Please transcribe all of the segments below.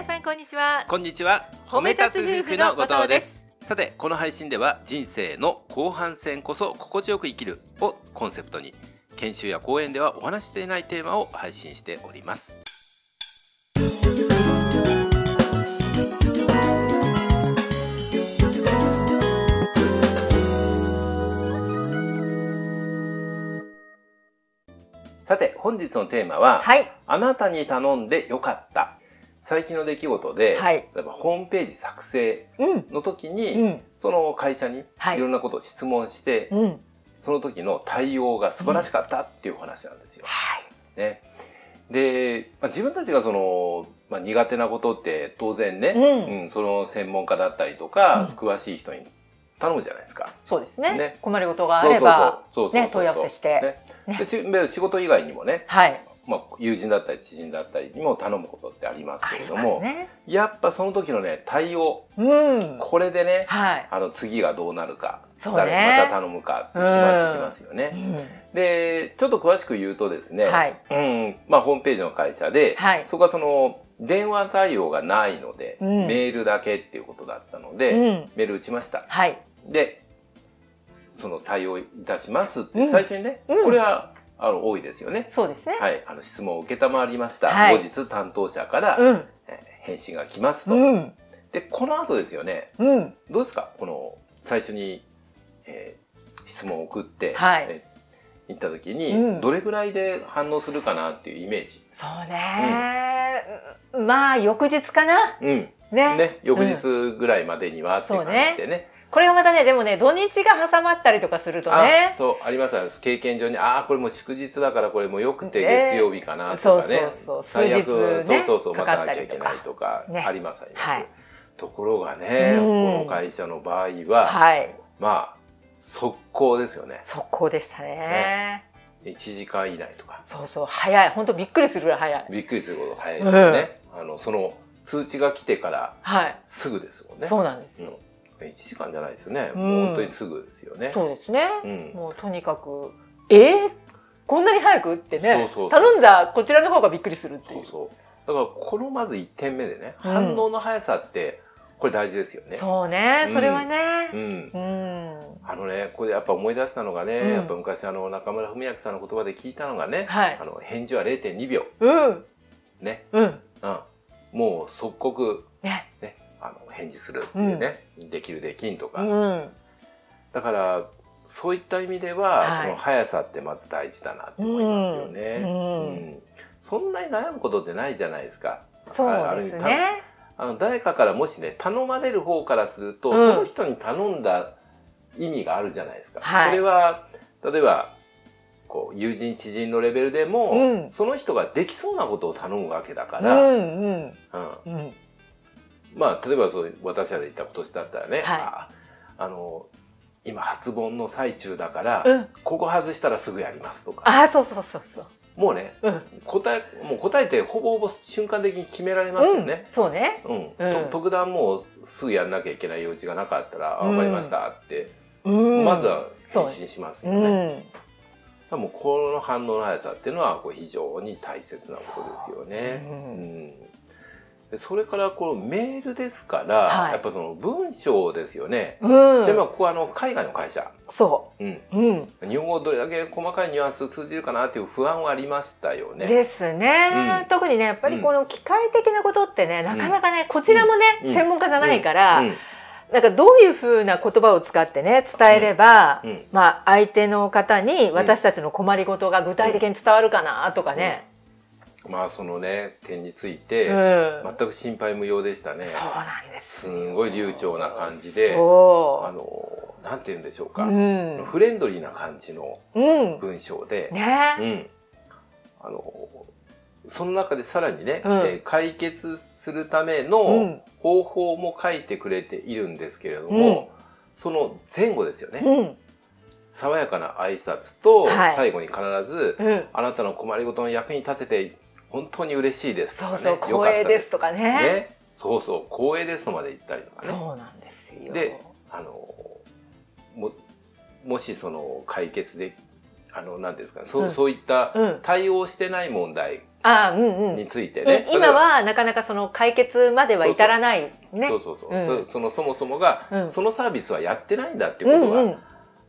皆さんこんにちは。こんにちは。褒め立つ夫婦の後藤です。さてこの配信では人生の後半戦こそ心地よく生きるをコンセプトに研修や講演ではお話していないテーマを配信しております。さて本日のテーマは、はい。あなたに頼んでよかった最近の出来事で、はい。例えばホームページ作成うん。の時に、うん。その会社にはい。いろんなことを質問して、うん。その時の対応が素晴らしかったっていうお話なんですよ。はい。ね、で、まあ、自分たちがその、まあ、苦手なことって当然ね、うん。うんその専門家だったりとか、うん。詳しい人に頼むじゃないですか。そうですね。ね。困りごとがあればね問い合わせして。ね。で仕事以外にもね、はいまあ、友人だったり知人だったりにも頼むことってありますけれども、ね。やっぱその時のね対応うん。これでねはい。あの次がどうなるか、ね。誰また頼むかって決まってきますよね。うん。でちょっと詳しく言うとですね、はい。うんまあ、ホームページの会社で、はい。そこはその電話対応がないので、うん。メールだけっていうことだったので、うん。メール打ちました。はい。でその対応いたしますって、うん。最初にね、うん。これはあの多いですよね。そうですね。はい、あの質問を受けたまわりました、はい。後日担当者から、うん。えー返信が来ますと、うん。でこの後ですよね。うん。どうですか？この最初に、えー質問を送って、はい。えー行った時に、うん。どれぐらいで反応するかなっていうイメージ？そうね。まあ翌日かな。うん。ね。ね、翌日ぐらいまでにはって感じでね。これがまたねでもね土日が挟まったりとかするとあねそう、ありますあります。経験上に、ああ、これもう祝日だからこれもうよくてね月曜日かなそうとかね。そうそう最悪数日ねそうそうそう、かか待たなきゃいけないとか、ねありますあります。はいところがね、うんこの会社の場合は、はいまあ、速攻ですよね。速攻でしたね1時間以内とか。そうそう早い本当びっくりするぐらい早いびっくりすること早いですよね。あの、その通知が来てからはい、すぐですもんね。そうなんですよ、うん。1時間じゃないですよね。うん。もう本当にすぐですよね。そうですね、うん。もうとにかくえ？ー、こんなに早くってね。頼んだこちらの方がびっくりするっていう。そうそう。だからこのまず1点目でね、うん。反応の速さってこれ大事ですよね。そうね。うん。それはね。うん。うん、あのね、これやっぱ思い出したのがね、うん。やっぱ昔あの中村文明さんの言葉で聞いたのがね、はい。あの返事は0.2秒。うん。ね、うん。うん、もう即刻。ね。ね、あの返事するっていうね、できるできんとか、うん。だからそういった意味では、はい。この速さってまず大事だなって思いますよね。うん。うん。そんなに悩むことってないじゃないですか。そうですね。あの誰かからもしね頼まれる方からすると、うん。その人に頼んだ意味があるじゃないですか。はい。それは例えばこう友人知人のレベルでも、うん。その人ができそうなことを頼むわけだかうら、うんん。うん。うんまあ例えばそう私らで言った今年だったらね、はい。ああの今発本の最中だから、うん。ここ外したらすぐやりますとか。あそうそうそうそう。もうねうん。答えもう答えてほぼほぼ瞬間的に決められますよね。うん、そうね。うん。特段もうすぐやらなきゃいけない用事がなかったら「あうん。分かりました」って、うん。まずはそう返信しますうよね。ん。多分この反応の速さっていうのはこう非常に大切なことですよね。そううんそれからこのメールですから、はい。やっぱその文章ですよね。うん。ちなみにここはあの海外の会社、そう。ん、ううん。日本語どれだけ細かいニュアンス通じるかなっていう不安はありましたよね。ですね、うん。特にねやっぱりこの機械的なことってね、なかなかねこちらもね、うん。専門家じゃないから、うん。なんかどういうふうな言葉を使ってね伝えれば、うん。まあ相手の方に私たちの困りごとが具体的に伝わるかなとかね、まあそのね点についうん。て、全く心配無用でしたね。そうなんです。すんごい流暢な感じで、あその、なんて言うんでしょうう、か、うん。フレンドリーな感じのうん。文章で、ね、うん。あの、その中でさらにね、うん。えー解決するためうのん。方法も書いてくれているんですけれども、その前後ですよね。うん。爽やかな挨拶と、はい。最後に必ず、うん。あなたの困りごとの役に立てて本当に嬉しいですとかね。そうそう光栄ですとかね。ね。そうそう、光栄ですとまで言ったりとかね。そうなんですよ。であのももしその解決であのなんですかね、そううん。そういったうん。対応してない問題についてね、い今はなかなかその解決までは至らないね。そうそうそう、うん。そのそもそもが、うん。そのサービスはやってないんだってういうことんうん。が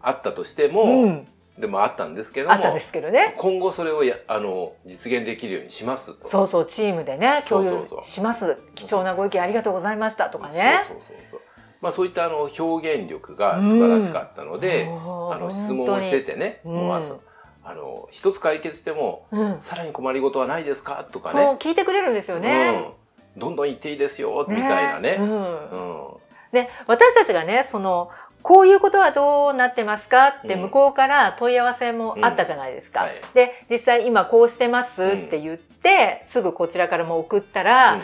あったとしても、うんでもあったんですけどもあったんですけどね。今後それをやあの実現できるようにしますと。そうそうチームでね共有します。貴重なご意見ありがとうございましたとかね。そうそうそうまあそういったあの表現力が素晴らしかったので、うん。あの質問をしててね、うん。もうあの一つ解決してもうん。さらに困りごとはないですかとかそうね、聞いてくれるんですよね。うん、どんどん言っていいですよ、みたいなね。うん。うん。で私たちがねそのこういうことはどうなってますか？ってうん。向こうから問い合わせもあったじゃないですか。うん。はい。で実際今こうしてますって言って、すぐこちらからも送ったら、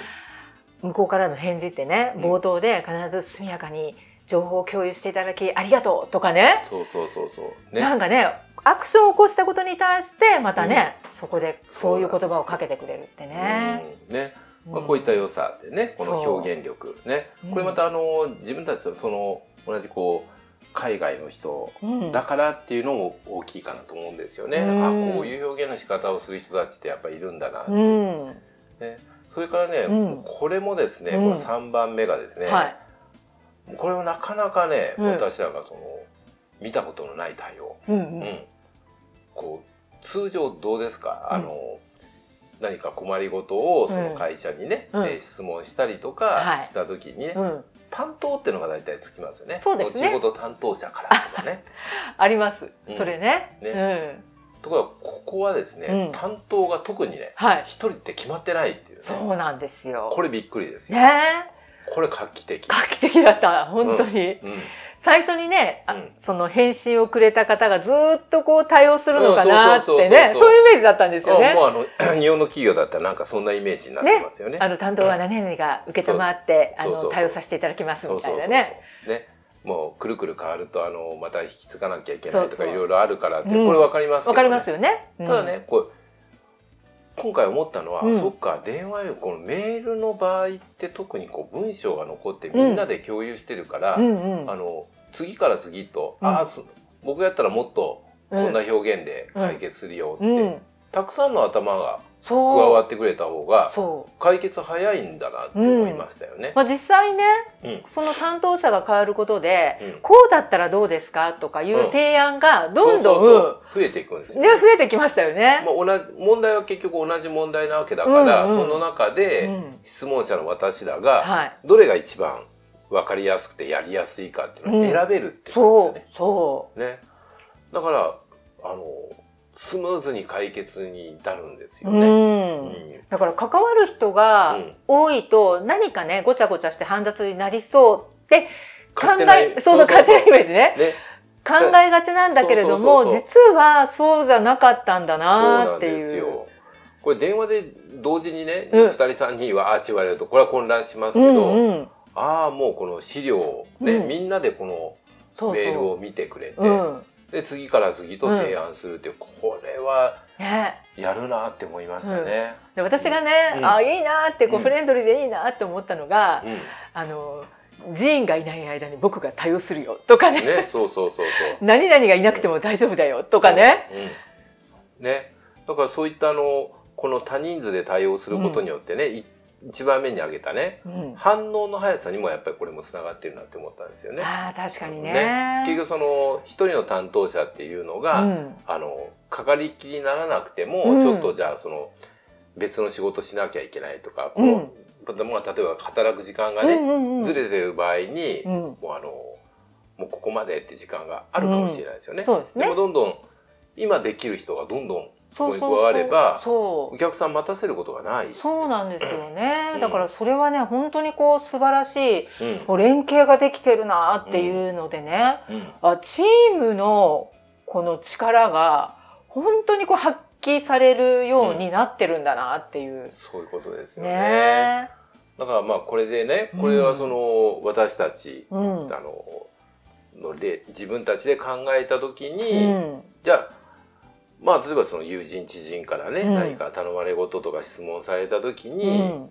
向こうからの返事ってねうん。冒頭で必ず速やかに情報を共有していただきありがとうとかね。そうそうそうそう。ね。なんかねアクションを起こしたことに対してまたね、そこでそういう言葉をかけてくれるってね。うん。ね。まあ、うん。こういった良さってね、この表現力ね。うん。これまたあの自分たちとその同じこう海外の人うん。だからっていうのも大きいかなと思うんですよね。うん。あこういう表現の仕方をする人たちってやっぱりいるんだな。うん。それからね、うん。これもですね、うん。この3番目がですね、はい。これもなかなかね、うん。私らがその見たことのない対応。うんこう通常どうですか、うん。あの何か困りごとをそのうん。会社にね、うん。えー質問したりとはい。かした時にね、うん担当っていうのが大体つきますよね。そうですね。後ほど担当者からとかね。あります、うん。それね。ね。ところがここはですね、うん。担当が特にねはい。一人って決まってないっていうね。そうなんですよ。これびっくりですよ。ね。これ画期的。画期的だった本当に、うん最初にね、あうん。その返信をくれた方がずっとこう対応するのかなってねそういうイメージだったんですよね。あもうあの日本の企業だったらなんかそんなイメージになってますよね。あの担当は何々が受けたまって、あの対応させていただきますみたいなね。ね。もうくるくる変わるとあのまた引き継がなきゃいけないとかいろいろあるからってうん。これわかりますけど、わかりますよね。うん。ただね、こう今回思ったのは、うん。そっか電話よりこのメールの場合って特にこう文章が残ってみんなで共有してるから、うんうん。あの次から次と、うん。ああそ僕やったらもっとこんな表現で解決するよって、うん、たくさんの頭が加そう。わってくれた方がそう。解決早いんだなって思いましたよね。まあ実際ね、うん。その担当者が変わることで、うん。こうだったらどうですかとかいう提案がどんどん、そうそうそう。増えていくんですよね。増えてきましたよね。まあ、同じ問題は結局同じ問題なわけだから、うんうん。その中でうん。質問者の私らがはい。どれが一番分かりやすくてやりやすいかっていうのを選べるってことですよそね。ね。だからあのスムーズに解決に至るんですう。うよね。ん。うんだから関わる人がうん多いと何かねごちゃごちゃして煩雑になりそうって考えそうそう勝手なイメージねね考えがちなんだけれどもそうそうそう実はそうじゃなかったんだそうなっていう。ですよ。これ電話で同時にね、うん二人三人はああっち言われるとこれは混乱しますうけど、んうん、ああもうこの資料をね、うんみんなでこのそうそメールを見てくれて、う。うん。で次から次と提案するっていう、これはね。やるなって思いましたね。で私がね、うんあいいなってこううんフレンドリーでいいなって思ったのが、うんあの寺院がいない間に僕が対応するよとかねね、そうそうそうそう。何々がいなくても大丈夫だよとかね。うん。ね、だからそういったあのこの多人数で対応することによってね、い一番目に挙げたね、うん。反応の速さにもやっぱりこれもつながってるなって思ったんですよね。ああ確かにね。ね。結局その一人の担当者っていうのが、うん。あのかかりっきりにならなくても、うん。ちょっとじゃあその別の仕事しなきゃいけないとか、こうまあ例えば働く時間がね、うんうんうん。ずれてる場合に、うん。もうあのもうここまでって時間があるかもしれないですよね。そうですね。もどんどん今できる人がどんどんそこに加そうそうわればそうお客さん待たせることがない。そうなんですよね、うんだからそれはね本当にこう素晴らしいうん連携ができてるなっていうのでね、うんあチームのこの力が本当にこう発揮されるようになってるんだなっていう。そういうことですよね。ねだからまあこれでね、これはその私たち、え。うん。あのので自分たちで考えた時うに、ん。じゃあまあ例えばその友人知人からね、うん何か頼まれ事とか質問された時うに、ん。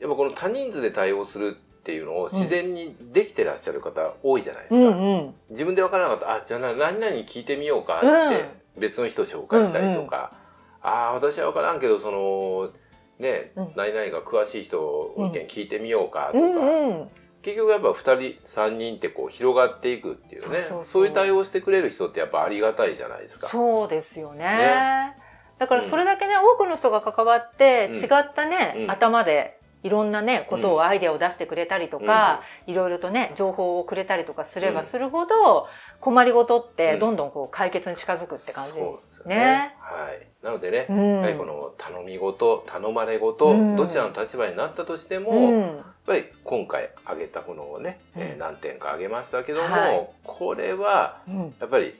やっぱこの多人数で対応するっていうのを自然にできてらっしゃる方多いじゃないですか。うん。うん。自分で分からなかったあじゃあな何々聞いてみようかって、うん別の人紹介したりとか、ああ私は分からんけどそのね、うん何々が詳しい人意見聞いてみようかとか、うんうん結局やっぱ2人3人ってこう広がっていくっていうね。そういう対応してくれる人ってやっぱありがたいじゃないですか。そうですよね。ね。だからそれだけね、多くの人が関わってうん。違ったね、うん。頭でいろんなねことをアイデアを出してくれたりとか、いろいろとね情報をくれたりとかすればするほど、困りごとってどんどんこう解決に近づくって感じ、そうですよね。ね。はい、なのでね、うん。やはりこの頼み事頼まれ事、うん。どちらの立場になったとしても、うん。やっぱり今回挙げたこのね、えーうん何点か挙げましたけども、はい。これはうん。やっぱり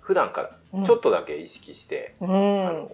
普段からちょっとだけ意識して、うん。あの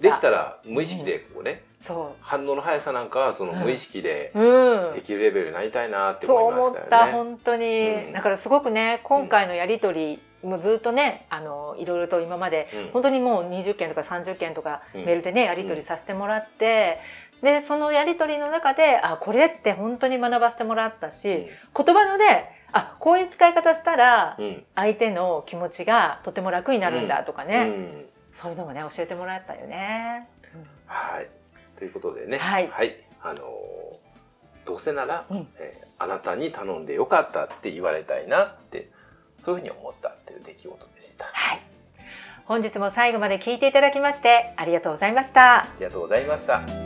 できたら無意識でこうね、そ反応の速さなんかはその無意識でう、うん。できるレベルになりたいなってそう思いま思ったしたよね。本当に、うん。だからすごくね今回のやり取り、もうずっとねあのいろいろと今までうん。本当にもう20件とか30件とかうん。メールでね、やり取りさせてもらって、でそのやり取りの中であこれって本当に学ばせてもらったし、言葉のねあこういう使い方したらうん。相手の気持ちがとても楽になるんだとかね、うんそういうのもね教えてもらったよね。はい。ということでね、はいあのーどうせなら、うんえーあなたに頼んでよかったって言われたいなって、そういうふうに思ったっていう出来事でした。あはい本日も最後まで聞いていただきましてありがとうございました。りがとうございました。